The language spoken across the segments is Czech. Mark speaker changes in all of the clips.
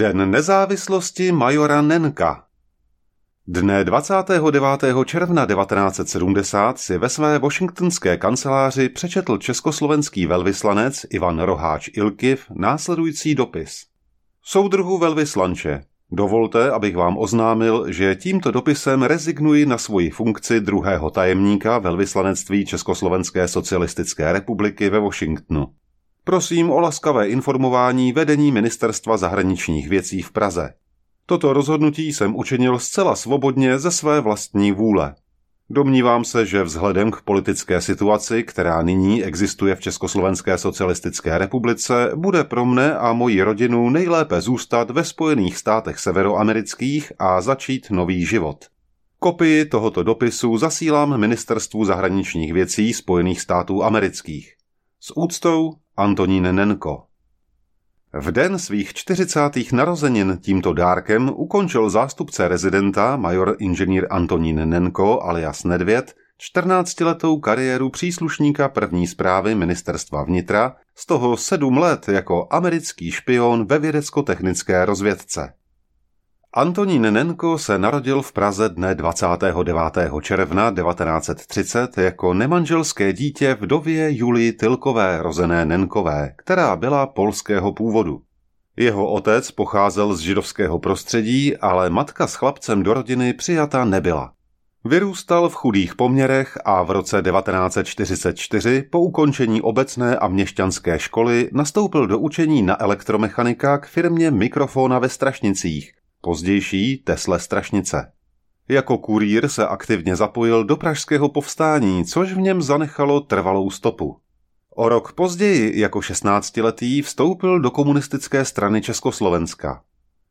Speaker 1: Den nezávislosti majora Nenka Dne 29. června 1970 si ve své washingtonské kanceláři přečetl československý velvyslanec Ivan Roháč Ilkiv následující dopis. Soudruhu velvyslanče, dovolte, abych vám oznámil, že tímto dopisem rezignuji na svoji funkci druhého tajemníka velvyslanectví Československé socialistické republiky ve Washingtonu. Prosím o laskavé informování vedení Ministerstva zahraničních věcí v Praze. Toto rozhodnutí jsem učinil zcela svobodně ze své vlastní vůle. Domnívám se, že vzhledem k politické situaci, která nyní existuje v Československé socialistické republice, bude pro mne a moji rodinu nejlépe zůstat ve Spojených státech severoamerických a začít nový život. Kopii tohoto dopisu zasílám Ministerstvu zahraničních věcí Spojených států amerických. S úctou Antonín Nenko. V den svých 40. narozenin tímto dárkem ukončil zástupce rezidenta major inženýr Antonín Nenko alias Nedvěd 14-letou kariéru příslušníka první zprávy ministerstva vnitra, z toho sedm let jako americký špion ve vědecko-technické rozvědce. Antonín Nenko se narodil v Praze dne 29. června 1930 jako nemanželské dítě vdově Julii Tilkové rozené Nenkové, která byla polského původu. Jeho otec pocházel z židovského prostředí, ale matka s chlapcem do rodiny přijata nebyla. Vyrůstal v chudých poměrech a v roce 1944 po ukončení obecné a měšťanské školy nastoupil do učení na elektromechanika k firmě Mikrofona ve Strašnicích, pozdější Tesle Strašnice. Jako kurýr se aktivně zapojil do pražského povstání, což v něm zanechalo trvalou stopu. O rok později jako 16-letý vstoupil do komunistické strany Československa.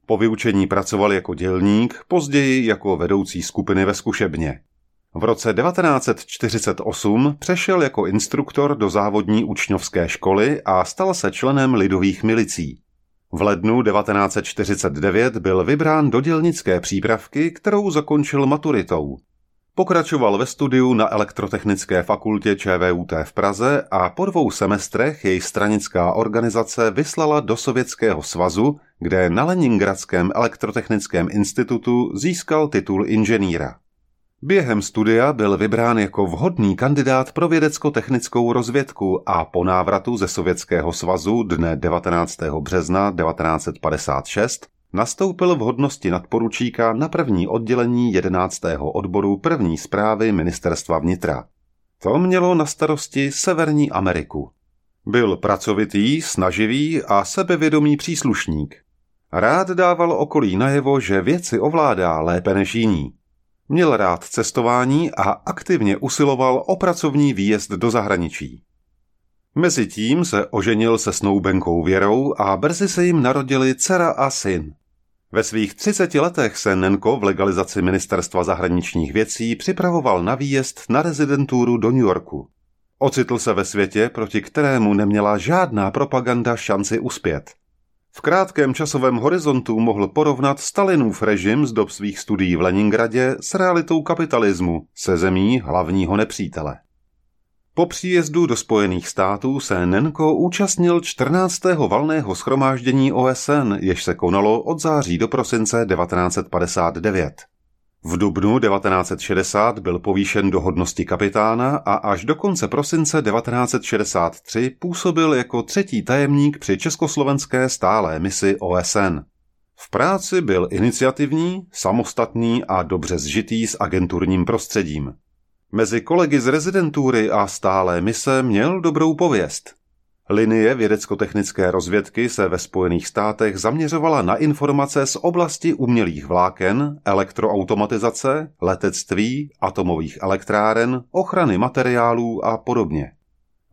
Speaker 1: Po vyučení pracoval jako dělník, později jako vedoucí skupiny ve zkušebně. V roce 1948 přešel jako instruktor do závodní učňovské školy a stal se členem lidových milicí. V lednu 1949 byl vybrán do dělnické přípravky, kterou zakončil maturitou. Pokračoval ve studiu na elektrotechnické fakultě ČVUT v Praze a po dvou semestrech jej stranická organizace vyslala do Sovětského svazu, kde na Leningradském elektrotechnickém institutu získal titul inženýra. Během studia byl vybrán jako vhodný kandidát pro vědecko-technickou rozvědku a po návratu ze Sovětského svazu dne 19. března 1956 nastoupil v hodnosti nadporučíka na první oddělení 11. odboru první zprávy ministerstva vnitra. To mělo na starosti Severní Ameriku. Byl pracovitý, snaživý a sebevědomý příslušník. Rád dával okolí najevo, že věci ovládá lépe než jiní. Měl rád cestování a aktivně usiloval o pracovní výjezd do zahraničí. Mezitím se oženil se snoubenkou Věrou a brzy se jim narodili dcera a syn. Ve svých 30 letech se Nenko v legalizaci ministerstva zahraničních věcí připravoval na výjezd na rezidenturu do New Yorku. Ocitl se ve světě, proti kterému neměla žádná propaganda šanci uspět. V krátkém časovém horizontu mohl porovnat Stalinův režim z dob svých studií v Leningradě s realitou kapitalismu, se zemí hlavního nepřítele. Po příjezdu do Spojených států se Nenko účastnil 14. valného schromáždění OSN, jež se konalo od září do prosince 1959. V dubnu 1960 byl povýšen do hodnosti kapitána a až do konce prosince 1963 působil jako třetí tajemník při československé stálé misi OSN. V práci byl iniciativní, samostatný a dobře zžitý s agenturním prostředím. Mezi kolegy z rezidentury a stálé mise měl dobrou pověst. Linie vědecko-technické rozvědky se ve Spojených státech zaměřovala na informace z oblasti umělých vláken, elektroautomatizace, letectví, atomových elektráren, ochrany materiálů a podobně.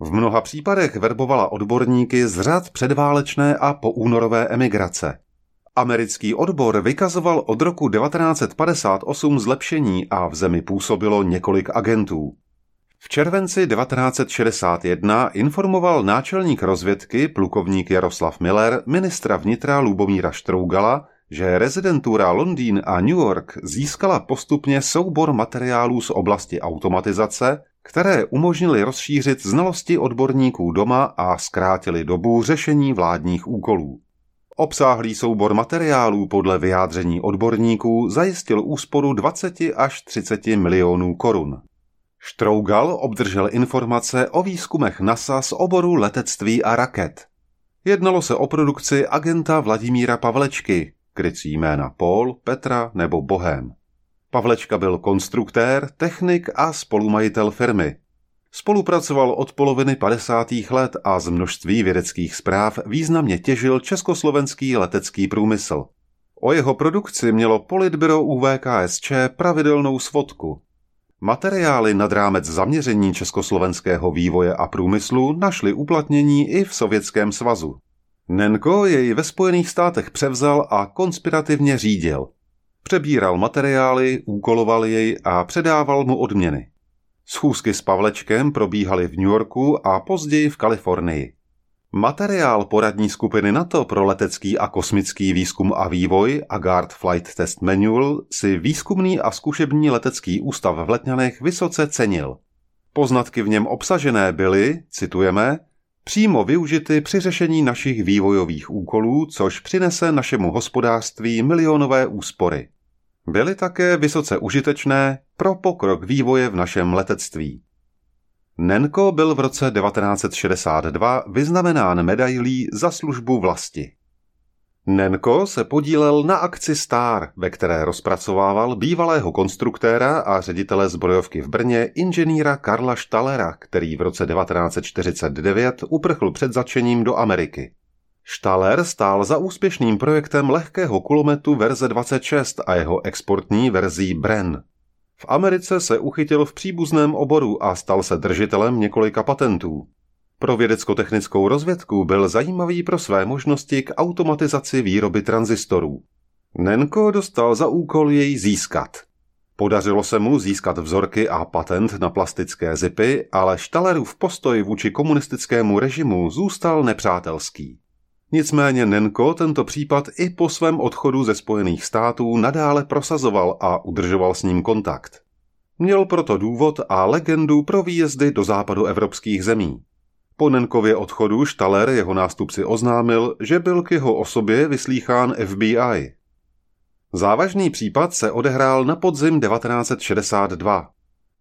Speaker 1: V mnoha případech verbovala odborníky z řad předválečné a poúnorové emigrace. Americký odbor vykazoval od roku 1958 zlepšení a v zemi působilo několik agentů. V červenci 1961 informoval náčelník rozvědky plukovník Jaroslav Miller ministra vnitra Lubomíra Štrougala, že rezidentura Londýn a New York získala postupně soubor materiálů z oblasti automatizace, které umožnily rozšířit znalosti odborníků doma a zkrátili dobu řešení vládních úkolů. Obsáhlý soubor materiálů podle vyjádření odborníků zajistil úsporu 20 až 30 milionů korun. Štrougal obdržel informace o výzkumech NASA z oboru letectví a raket. Jednalo se o produkci agenta Vladimíra Pavlečky, krycí jména Paul, Petra nebo Bohem. Pavlečka byl konstruktér, technik a spolumajitel firmy. Spolupracoval od poloviny 50. let a z množství vědeckých zpráv významně těžil československý letecký průmysl. O jeho produkci mělo politbyro UVKSČ pravidelnou svodku. Materiály nad rámec zaměření československého vývoje a průmyslu našly uplatnění i v Sovětském svazu. Nenko jej ve Spojených státech převzal a konspirativně řídil. Přebíral materiály, úkoloval jej a předával mu odměny. Schůzky s Pavlečkem probíhaly v New Yorku a později v Kalifornii. Materiál poradní skupiny NATO pro letecký a kosmický výzkum a vývoj Agard Flight Test Manual si výzkumný a zkušební letecký ústav v Letňanech vysoce cenil. Poznatky v něm obsažené byly, citujeme, přímo využity při řešení našich vývojových úkolů, což přinese našemu hospodářství milionové úspory. Byly také vysoce užitečné pro pokrok vývoje v našem letectví. Nenko byl v roce 1962 vyznamenán medailí za službu vlasti. Nenko se podílel na akci Star, ve které rozpracovával bývalého konstruktéra a ředitele zbrojovky v Brně inženýra Karla Štalera, který v roce 1949 uprchl před začením do Ameriky. Štaler stál za úspěšným projektem lehkého kulometu verze 26 a jeho exportní verzí Bren. V Americe se uchytil v příbuzném oboru a stal se držitelem několika patentů. Pro vědecko-technickou rozvědku byl zajímavý pro své možnosti k automatizaci výroby tranzistorů. Nenko dostal za úkol jej získat. Podařilo se mu získat vzorky a patent na plastické zipy, ale Štalerův postoj vůči komunistickému režimu zůstal nepřátelský. Nicméně Nenko tento případ i po svém odchodu ze Spojených států nadále prosazoval a udržoval s ním kontakt. Měl proto důvod a legendu pro výjezdy do západu evropských zemí. Po Nenkově odchodu Štaler jeho nástupci oznámil, že byl k jeho osobě vyslýchán FBI. Závažný případ se odehrál na podzim 1962.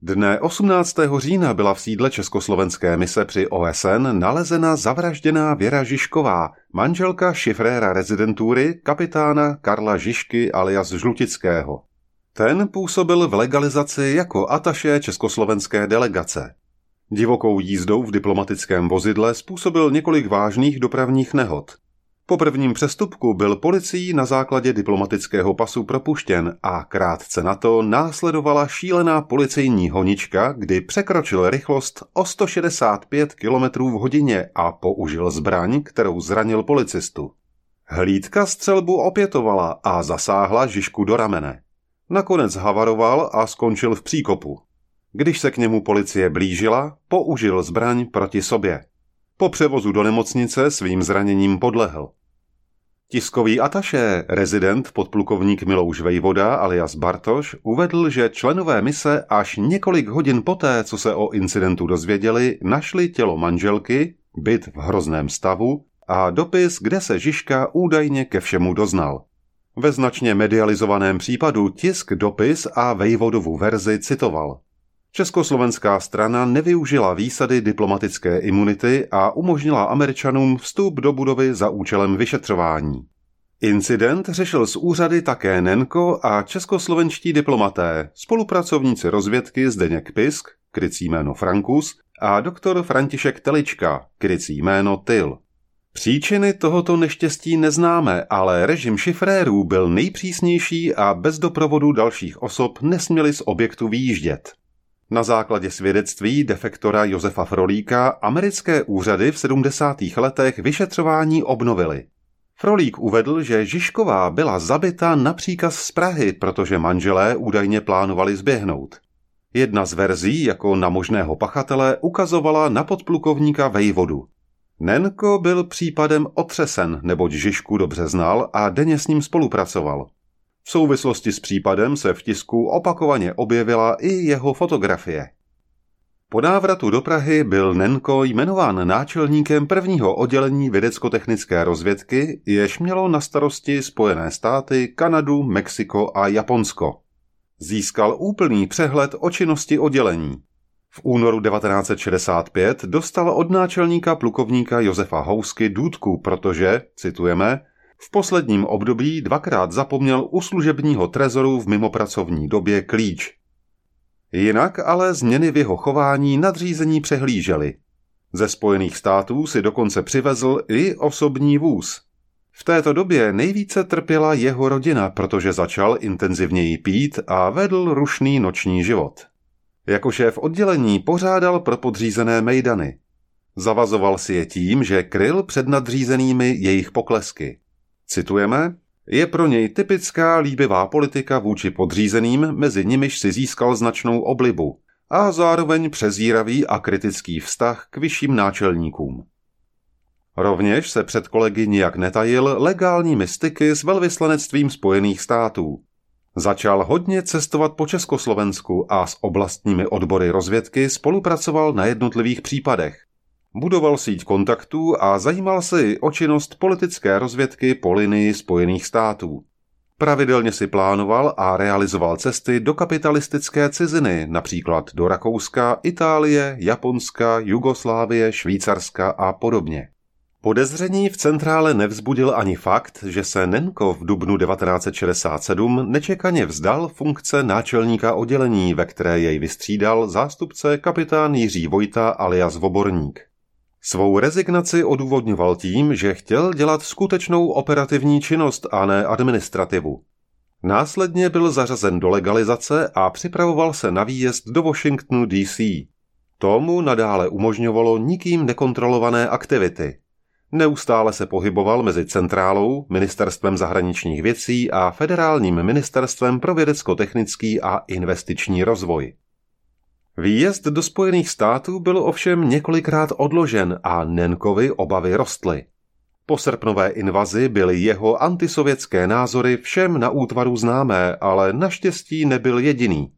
Speaker 1: Dne 18. října byla v sídle Československé mise při OSN nalezena zavražděná Věra Žižková, manželka šifréra rezidentury kapitána Karla Žižky alias Žlutického. Ten působil v legalizaci jako ataše československé delegace. Divokou jízdou v diplomatickém vozidle způsobil několik vážných dopravních nehod. Po prvním přestupku byl policií na základě diplomatického pasu propuštěn a krátce na to následovala šílená policejní honička, kdy překročil rychlost o 165 km v hodině a použil zbraň, kterou zranil policistu. Hlídka střelbu opětovala a zasáhla Žižku do ramene. Nakonec havaroval a skončil v příkopu. Když se k němu policie blížila, použil zbraň proti sobě. Po převozu do nemocnice svým zraněním podlehl. Tiskový ataše, rezident podplukovník Milouš Vejvoda alias Bartoš, uvedl, že členové mise až několik hodin poté, co se o incidentu dozvěděli, našli tělo manželky, byt v hrozném stavu a dopis, kde se Žižka údajně ke všemu doznal. Ve značně medializovaném případu tisk dopis a Vejvodovu verzi citoval. Československá strana nevyužila výsady diplomatické imunity a umožnila Američanům vstup do budovy za účelem vyšetřování. Incident řešil z úřady také Nenko a českoslovenští diplomaté, spolupracovníci rozvědky Zdeněk Pisk, krycí jméno Frankus, a doktor František Telička, krycí jméno Tyl. Příčiny tohoto neštěstí neznáme, ale režim šifrérů byl nejpřísnější a bez doprovodu dalších osob nesměli z objektu výjíždět. Na základě svědectví defektora Josefa Frolíka americké úřady v 70. letech vyšetřování obnovily. Frolík uvedl, že Žižková byla zabita na příkaz z Prahy, protože manželé údajně plánovali zběhnout. Jedna z verzí, jako na možného pachatele, ukazovala na podplukovníka Vejvodu. Nenko byl případem otřesen, neboť Žižku dobře znal a denně s ním spolupracoval. V souvislosti s případem se v tisku opakovaně objevila i jeho fotografie. Po návratu do Prahy byl Nenko jmenován náčelníkem prvního oddělení vědecko-technické rozvědky, jež mělo na starosti Spojené státy, Kanadu, Mexiko a Japonsko. Získal úplný přehled o činnosti oddělení. V únoru 1965 dostal od náčelníka plukovníka Josefa Housky důdku, protože, citujeme, v posledním období dvakrát zapomněl u služebního trezoru v mimopracovní době klíč. Jinak ale změny v jeho chování nadřízení přehlíželi. Ze Spojených států si dokonce přivezl i osobní vůz. V této době nejvíce trpěla jeho rodina, protože začal intenzivněji pít a vedl rušný noční život. Jako šéf oddělení pořádal pro podřízené mejdany. Zavazoval si je tím, že kryl před nadřízenými jejich poklesky. Citujeme, je pro něj typická líbivá politika vůči podřízeným, mezi nimiž si získal značnou oblibu a zároveň přezíravý a kritický vztah k vyšším náčelníkům. Rovněž se před kolegy nijak netajil legálními styky s velvyslanectvím Spojených států. Začal hodně cestovat po Československu a s oblastními odbory rozvědky spolupracoval na jednotlivých případech. Budoval síť kontaktů a zajímal se i o činnost politické rozvědky po linii Spojených států. Pravidelně si plánoval a realizoval cesty do kapitalistické ciziny, například do Rakouska, Itálie, Japonska, Jugoslávie, Švýcarska a podobně. Podezření v centrále nevzbudil ani fakt, že se Nenko v dubnu 1967 nečekaně vzdal funkce náčelníka oddělení, ve které jej vystřídal zástupce kapitán Jiří Vojta alias Voborník. Svou rezignaci odůvodňoval tím, že chtěl dělat skutečnou operativní činnost a ne administrativu. Následně byl zařazen do legalizace a připravoval se na výjezd do Washingtonu DC. Tomu nadále umožňovalo nikým nekontrolované aktivity. Neustále se pohyboval mezi centrálou, ministerstvem zahraničních věcí a federálním ministerstvem pro vědecko-technický a investiční rozvoj. Výjezd do Spojených států byl ovšem několikrát odložen a Nenkovi obavy rostly. Po srpnové invazi byly jeho antisovětské názory všem na útvaru známé, ale naštěstí nebyl jediný.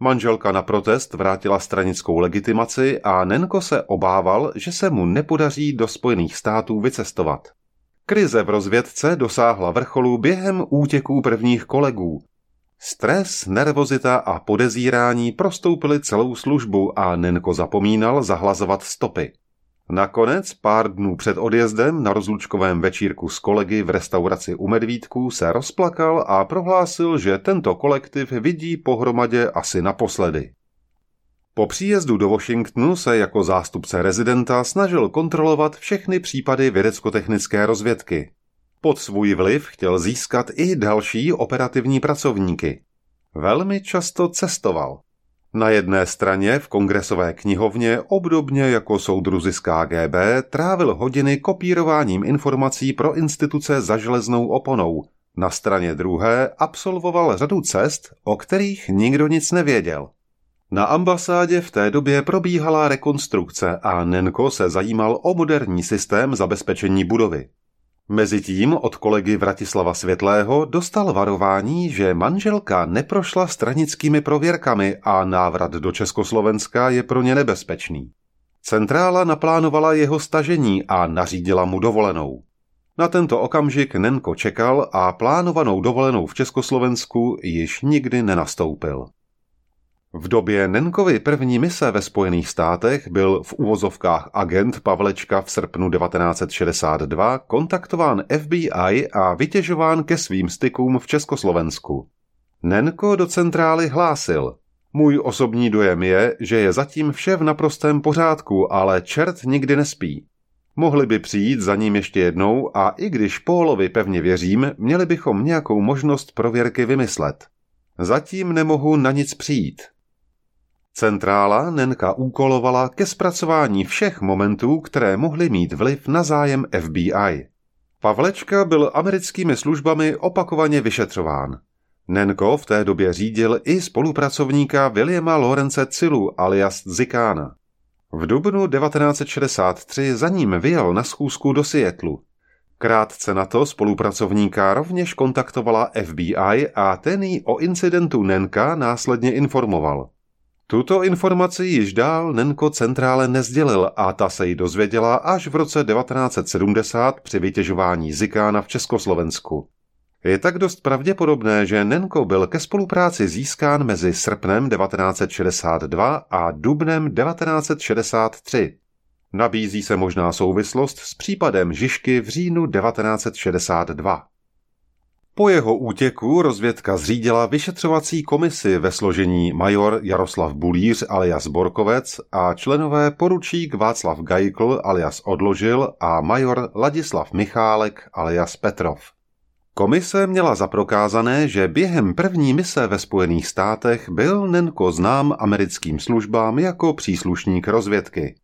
Speaker 1: Manželka na protest vrátila stranickou legitimaci a Nenko se obával, že se mu nepodaří do Spojených států vycestovat. Krize v rozvědce dosáhla vrcholu během útěků prvních kolegů, Stres, nervozita a podezírání prostoupily celou službu a Nenko zapomínal zahlazovat stopy. Nakonec, pár dnů před odjezdem na rozlučkovém večírku s kolegy v restauraci u Medvídků se rozplakal a prohlásil, že tento kolektiv vidí pohromadě asi naposledy. Po příjezdu do Washingtonu se jako zástupce rezidenta snažil kontrolovat všechny případy vědecko-technické rozvědky. Pod svůj vliv chtěl získat i další operativní pracovníky. Velmi často cestoval. Na jedné straně v kongresové knihovně, obdobně jako soudruzi z KGB, trávil hodiny kopírováním informací pro instituce za železnou oponou. Na straně druhé absolvoval řadu cest, o kterých nikdo nic nevěděl. Na ambasádě v té době probíhala rekonstrukce a Nenko se zajímal o moderní systém zabezpečení budovy. Mezitím od kolegy Vratislava Světlého dostal varování, že manželka neprošla stranickými prověrkami a návrat do Československa je pro ně nebezpečný. Centrála naplánovala jeho stažení a nařídila mu dovolenou. Na tento okamžik Nenko čekal a plánovanou dovolenou v Československu již nikdy nenastoupil. V době Nenkovy první mise ve Spojených státech byl v uvozovkách agent Pavlečka v srpnu 1962 kontaktován FBI a vytěžován ke svým stykům v Československu. Nenko do centrály hlásil. Můj osobní dojem je, že je zatím vše v naprostém pořádku, ale čert nikdy nespí. Mohli by přijít za ním ještě jednou a i když Pólovi pevně věřím, měli bychom nějakou možnost prověrky vymyslet. Zatím nemohu na nic přijít. Centrála Nenka úkolovala ke zpracování všech momentů, které mohly mít vliv na zájem FBI. Pavlečka byl americkými službami opakovaně vyšetřován. Nenko v té době řídil i spolupracovníka Williama Lorence Cilu alias Zikána. V dubnu 1963 za ním vyjel na schůzku do Seattlu. Krátce na to spolupracovníka rovněž kontaktovala FBI a ten jí o incidentu Nenka následně informoval. Tuto informaci již dál Nenko centrále nezdělil a ta se jí dozvěděla až v roce 1970 při vytěžování Zikána v Československu. Je tak dost pravděpodobné, že Nenko byl ke spolupráci získán mezi srpnem 1962 a dubnem 1963. Nabízí se možná souvislost s případem Žižky v říjnu 1962. Po jeho útěku rozvědka zřídila vyšetřovací komisi ve složení major Jaroslav Bulíř alias Borkovec a členové poručík Václav Gajkl alias Odložil a major Ladislav Michálek alias Petrov. Komise měla zaprokázané, že během první mise ve Spojených státech byl Nenko znám americkým službám jako příslušník rozvědky.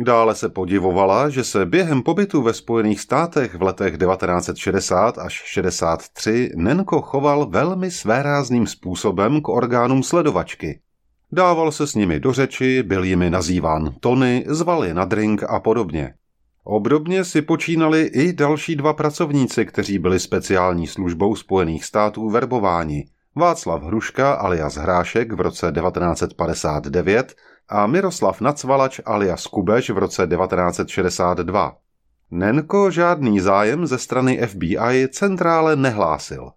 Speaker 1: Dále se podivovala, že se během pobytu ve Spojených státech v letech 1960 až 63 Nenko choval velmi svérázným způsobem k orgánům sledovačky. Dával se s nimi do řeči, byl jimi nazýván Tony, zval je na drink a podobně. Obdobně si počínali i další dva pracovníci, kteří byli speciální službou Spojených států verbováni. Václav Hruška alias Hrášek v roce 1959 a Miroslav Nacvalač alias Kubeš v roce 1962. Nenko žádný zájem ze strany FBI centrále nehlásil.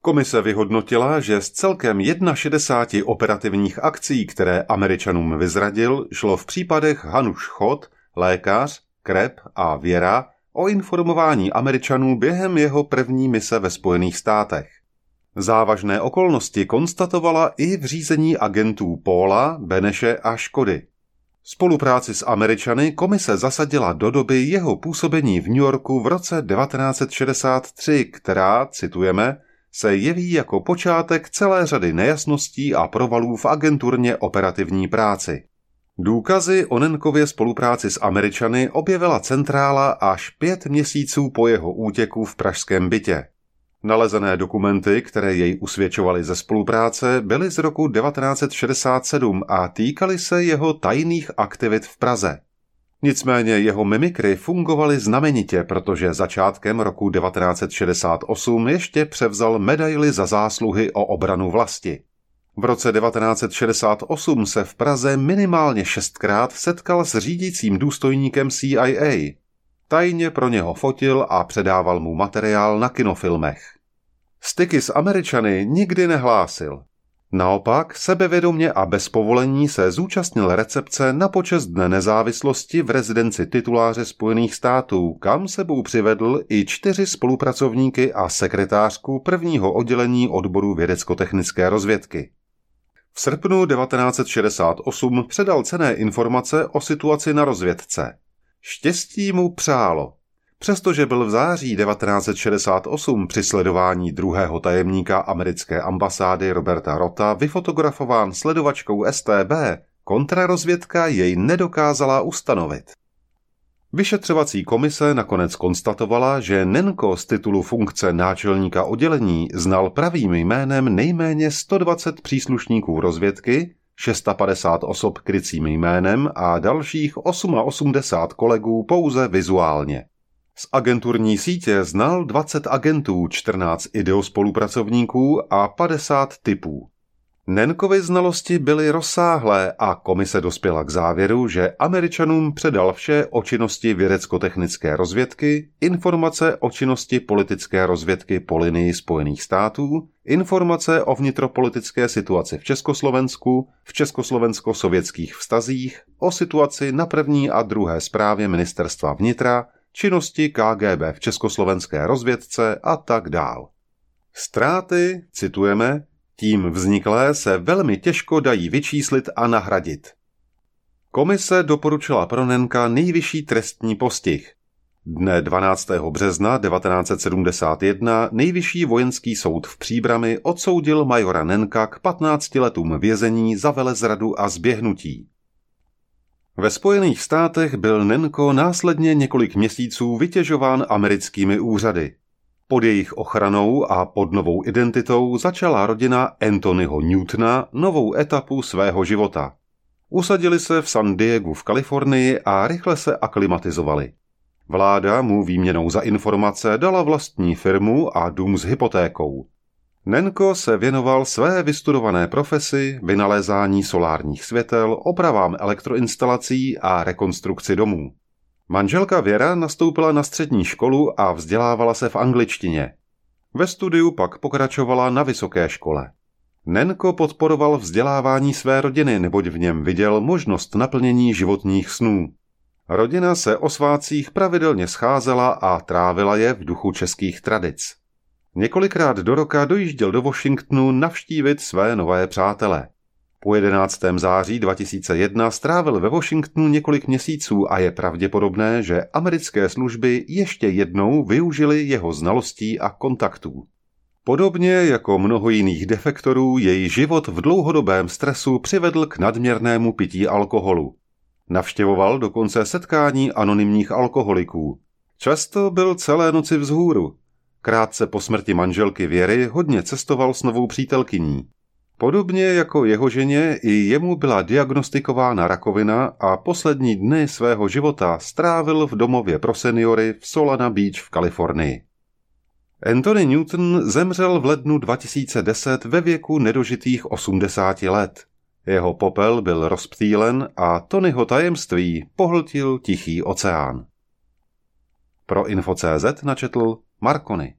Speaker 1: Komise vyhodnotila, že z celkem 61 operativních akcí, které Američanům vyzradil, šlo v případech Hanuš Chod, lékař, Krep a Věra o informování Američanů během jeho první mise ve Spojených státech. Závažné okolnosti konstatovala i v řízení agentů Póla, Beneše a Škody. Spolupráci s Američany komise zasadila do doby jeho působení v New Yorku v roce 1963, která, citujeme, se jeví jako počátek celé řady nejasností a provalů v agenturně operativní práci. Důkazy o Nenkově spolupráci s Američany objevila centrála až pět měsíců po jeho útěku v pražském bytě. Nalezené dokumenty, které jej usvědčovaly ze spolupráce, byly z roku 1967 a týkaly se jeho tajných aktivit v Praze. Nicméně jeho mimikry fungovaly znamenitě, protože začátkem roku 1968 ještě převzal medaily za zásluhy o obranu vlasti. V roce 1968 se v Praze minimálně šestkrát setkal s řídícím důstojníkem CIA. Tajně pro něho fotil a předával mu materiál na kinofilmech. Styky s Američany nikdy nehlásil. Naopak sebevědomně a bez povolení se zúčastnil recepce na počest Dne nezávislosti v rezidenci tituláře Spojených států, kam sebou přivedl i čtyři spolupracovníky a sekretářku prvního oddělení odboru vědecko-technické rozvědky. V srpnu 1968 předal cené informace o situaci na rozvědce. Štěstí mu přálo. Přestože byl v září 1968 při sledování druhého tajemníka americké ambasády Roberta Rota vyfotografován sledovačkou STB, kontrarozvědka jej nedokázala ustanovit. Vyšetřovací komise nakonec konstatovala, že Nenko z titulu funkce náčelníka oddělení znal pravým jménem nejméně 120 příslušníků rozvědky, 650 osob krycím jménem a dalších 88 kolegů pouze vizuálně. Z agenturní sítě znal 20 agentů, 14 ideospolupracovníků a 50 typů. Nenkovy znalosti byly rozsáhlé a komise dospěla k závěru, že Američanům předal vše o činnosti vědecko-technické rozvědky, informace o činnosti politické rozvědky po linii Spojených států, informace o vnitropolitické situaci v Československu, v československo-sovětských vztazích, o situaci na první a druhé zprávě ministerstva vnitra, činnosti KGB v československé rozvědce a tak dál. Ztráty, citujeme, tím vzniklé se velmi těžko dají vyčíslit a nahradit. Komise doporučila pro Nenka nejvyšší trestní postih. Dne 12. března 1971 nejvyšší vojenský soud v Příbrami odsoudil majora Nenka k 15 letům vězení za velezradu a zběhnutí. Ve Spojených státech byl Nenko následně několik měsíců vytěžován americkými úřady. Pod jejich ochranou a pod novou identitou začala rodina Anthonyho Newtona novou etapu svého života. Usadili se v San Diegu v Kalifornii a rychle se aklimatizovali. Vláda mu výměnou za informace dala vlastní firmu a dům s hypotékou. Nenko se věnoval své vystudované profesi, vynalézání solárních světel, opravám elektroinstalací a rekonstrukci domů. Manželka Věra nastoupila na střední školu a vzdělávala se v angličtině. Ve studiu pak pokračovala na vysoké škole. Nenko podporoval vzdělávání své rodiny, neboť v něm viděl možnost naplnění životních snů. Rodina se o svácích pravidelně scházela a trávila je v duchu českých tradic. Několikrát do roka dojížděl do Washingtonu navštívit své nové přátele. Po 11. září 2001 strávil ve Washingtonu několik měsíců a je pravděpodobné, že americké služby ještě jednou využili jeho znalostí a kontaktů. Podobně jako mnoho jiných defektorů, její život v dlouhodobém stresu přivedl k nadměrnému pití alkoholu. Navštěvoval dokonce setkání anonymních alkoholiků. Často byl celé noci vzhůru. Krátce po smrti manželky Věry hodně cestoval s novou přítelkyní. Podobně jako jeho ženě, i jemu byla diagnostikována rakovina a poslední dny svého života strávil v domově pro seniory v Solana Beach v Kalifornii. Anthony Newton zemřel v lednu 2010 ve věku nedožitých 80 let. Jeho popel byl rozptýlen a Tonyho tajemství pohltil tichý oceán. Pro Info.cz načetl Markony.